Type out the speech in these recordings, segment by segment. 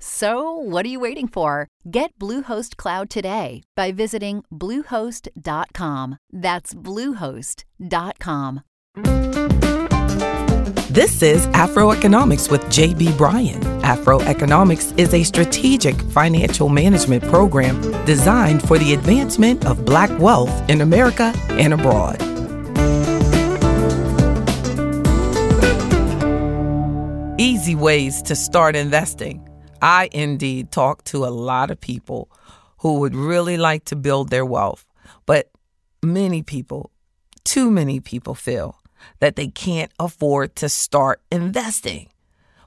So, what are you waiting for? Get Bluehost Cloud today by visiting Bluehost.com. That's Bluehost.com. This is Afroeconomics with JB Bryan. Afroeconomics is a strategic financial management program designed for the advancement of Black wealth in America and abroad. Easy ways to start investing. I indeed talk to a lot of people who would really like to build their wealth, but many people, too many people, feel that they can't afford to start investing.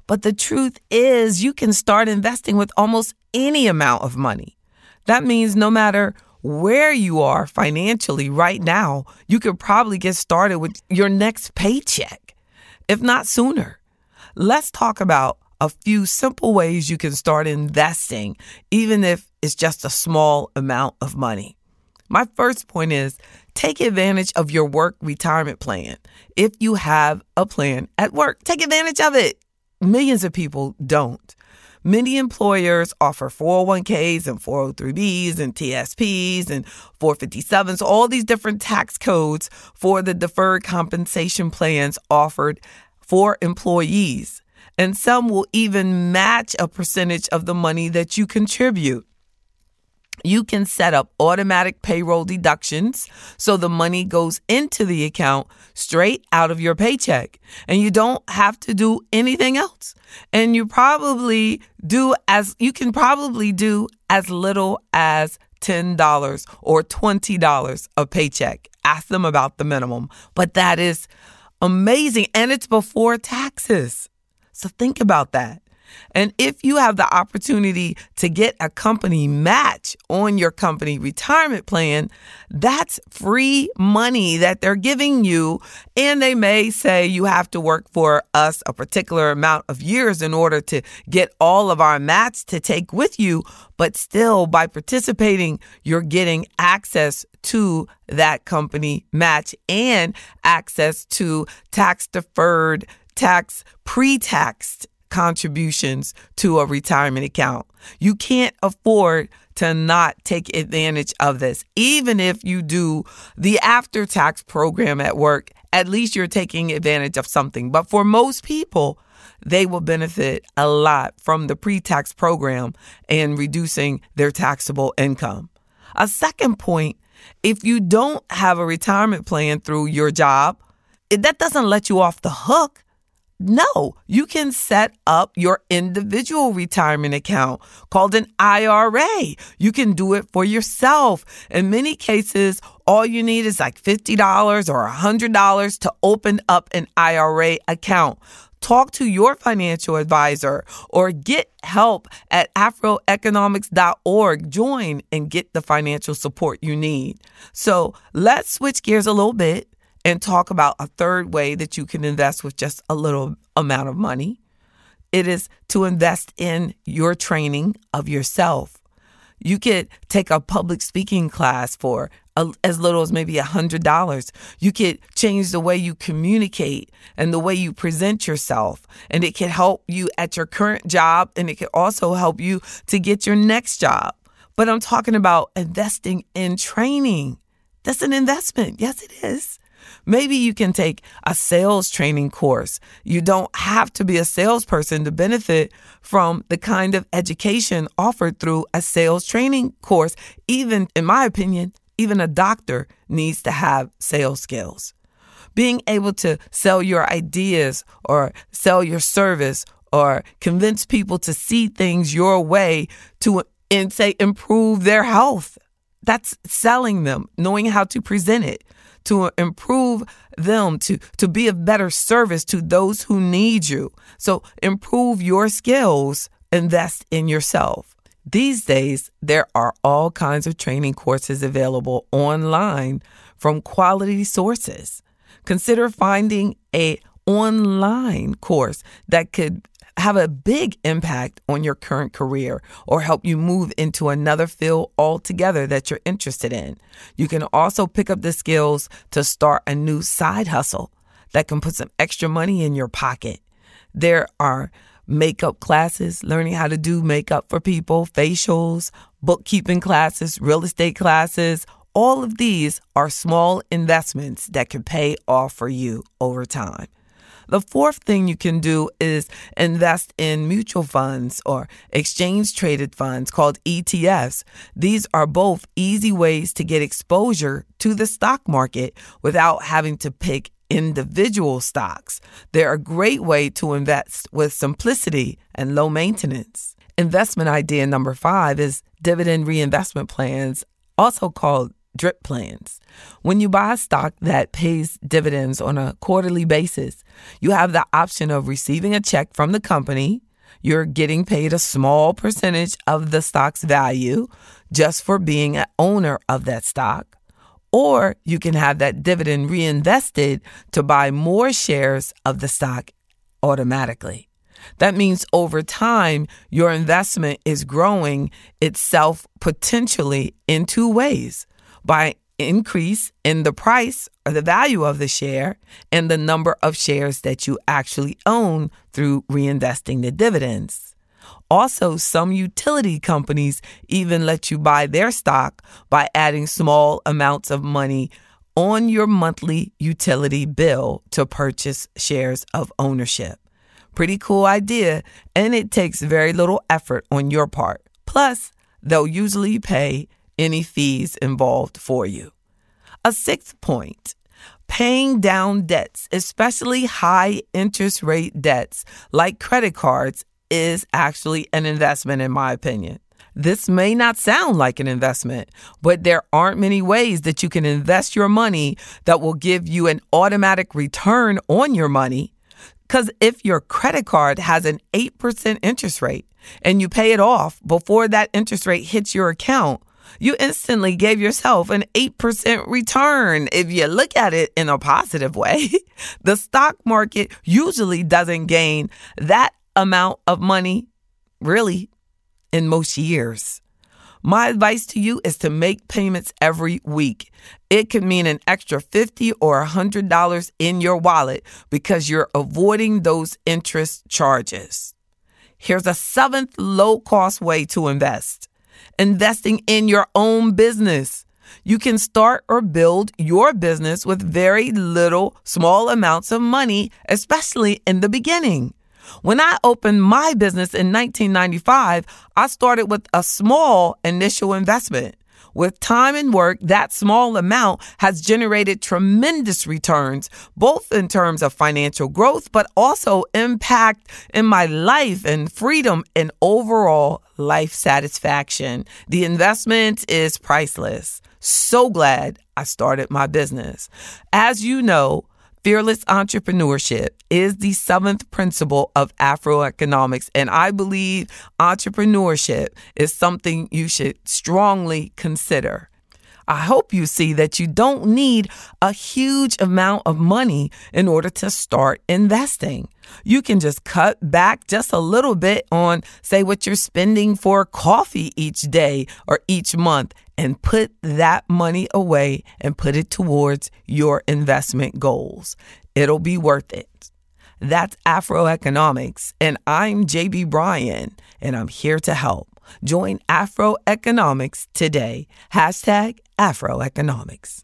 But the truth is, you can start investing with almost any amount of money. That means no matter where you are financially right now, you could probably get started with your next paycheck, if not sooner. Let's talk about a few simple ways you can start investing, even if it's just a small amount of money. My first point is take advantage of your work retirement plan. If you have a plan at work, take advantage of it. Millions of people don't. Many employers offer 401ks and 403bs and TSPs and 457s, all these different tax codes for the deferred compensation plans offered for employees and some will even match a percentage of the money that you contribute. You can set up automatic payroll deductions so the money goes into the account straight out of your paycheck and you don't have to do anything else. And you probably do as you can probably do as little as $10 or $20 a paycheck. Ask them about the minimum, but that is amazing and it's before taxes. So think about that. And if you have the opportunity to get a company match on your company retirement plan, that's free money that they're giving you. And they may say you have to work for us a particular amount of years in order to get all of our match to take with you. But still, by participating, you're getting access to that company match and access to tax deferred tax pre taxed contributions to a retirement account. You can't afford to not take advantage of this. Even if you do the after tax program at work, at least you're taking advantage of something. But for most people, they will benefit a lot from the pre tax program and reducing their taxable income. A second point if you don't have a retirement plan through your job, that doesn't let you off the hook. No, you can set up your individual retirement account called an IRA. You can do it for yourself. In many cases, all you need is like $50 or $100 to open up an IRA account. Talk to your financial advisor or get help at afroeconomics.org. Join and get the financial support you need. So let's switch gears a little bit and talk about a third way that you can invest with just a little amount of money. It is to invest in your training of yourself. You could take a public speaking class for a, as little as maybe $100. You could change the way you communicate and the way you present yourself. And it can help you at your current job and it can also help you to get your next job. But I'm talking about investing in training. That's an investment. Yes, it is. Maybe you can take a sales training course. You don't have to be a salesperson to benefit from the kind of education offered through a sales training course. Even, in my opinion, even a doctor needs to have sales skills. Being able to sell your ideas or sell your service or convince people to see things your way to and say improve their health. That's selling them, knowing how to present it, to improve them, to, to be of better service to those who need you. So improve your skills, invest in yourself. These days, there are all kinds of training courses available online from quality sources. Consider finding a online course that could have a big impact on your current career or help you move into another field altogether that you're interested in. You can also pick up the skills to start a new side hustle that can put some extra money in your pocket. There are makeup classes, learning how to do makeup for people, facials, bookkeeping classes, real estate classes. All of these are small investments that can pay off for you over time. The fourth thing you can do is invest in mutual funds or exchange traded funds called ETFs. These are both easy ways to get exposure to the stock market without having to pick individual stocks. They're a great way to invest with simplicity and low maintenance. Investment idea number five is dividend reinvestment plans, also called drip plans. When you buy a stock that pays dividends on a quarterly basis, you have the option of receiving a check from the company. You're getting paid a small percentage of the stock's value just for being an owner of that stock. Or you can have that dividend reinvested to buy more shares of the stock automatically. That means over time, your investment is growing itself potentially in two ways by increase in the price or the value of the share and the number of shares that you actually own through reinvesting the dividends. Also, some utility companies even let you buy their stock by adding small amounts of money on your monthly utility bill to purchase shares of ownership. Pretty cool idea, and it takes very little effort on your part. Plus, they'll usually pay any fees involved for you. A sixth point paying down debts, especially high interest rate debts like credit cards, is actually an investment, in my opinion. This may not sound like an investment, but there aren't many ways that you can invest your money that will give you an automatic return on your money. Because if your credit card has an 8% interest rate and you pay it off before that interest rate hits your account, you instantly gave yourself an 8% return. If you look at it in a positive way, the stock market usually doesn't gain that amount of money, really, in most years. My advice to you is to make payments every week. It could mean an extra 50 or $100 in your wallet because you're avoiding those interest charges. Here's a seventh low cost way to invest investing in your own business. You can start or build your business with very little, small amounts of money, especially in the beginning. When I opened my business in 1995, I started with a small initial investment. With time and work, that small amount has generated tremendous returns, both in terms of financial growth, but also impact in my life and freedom and overall life satisfaction. The investment is priceless. So glad I started my business. As you know, Fearless entrepreneurship is the seventh principle of Afroeconomics, and I believe entrepreneurship is something you should strongly consider. I hope you see that you don't need a huge amount of money in order to start investing. You can just cut back just a little bit on, say, what you're spending for coffee each day or each month and put that money away and put it towards your investment goals. It'll be worth it. That's Afroeconomics, and I'm JB Bryan, and I'm here to help. Join Afroeconomics today. Hashtag Afroeconomics.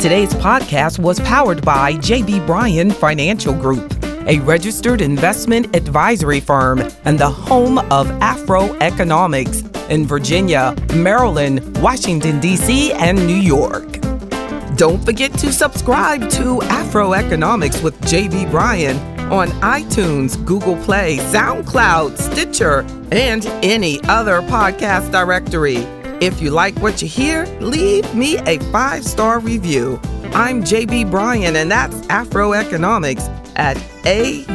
Today's podcast was powered by JB Bryan Financial Group, a registered investment advisory firm and the home of Afroeconomics in Virginia, Maryland, Washington, D.C., and New York. Don't forget to subscribe to Afroeconomics with JB Bryan on iTunes, Google Play, SoundCloud, Stitcher, and any other podcast directory. If you like what you hear, leave me a five star review. I'm JB Bryan, and that's Afroeconomics at AURN.com.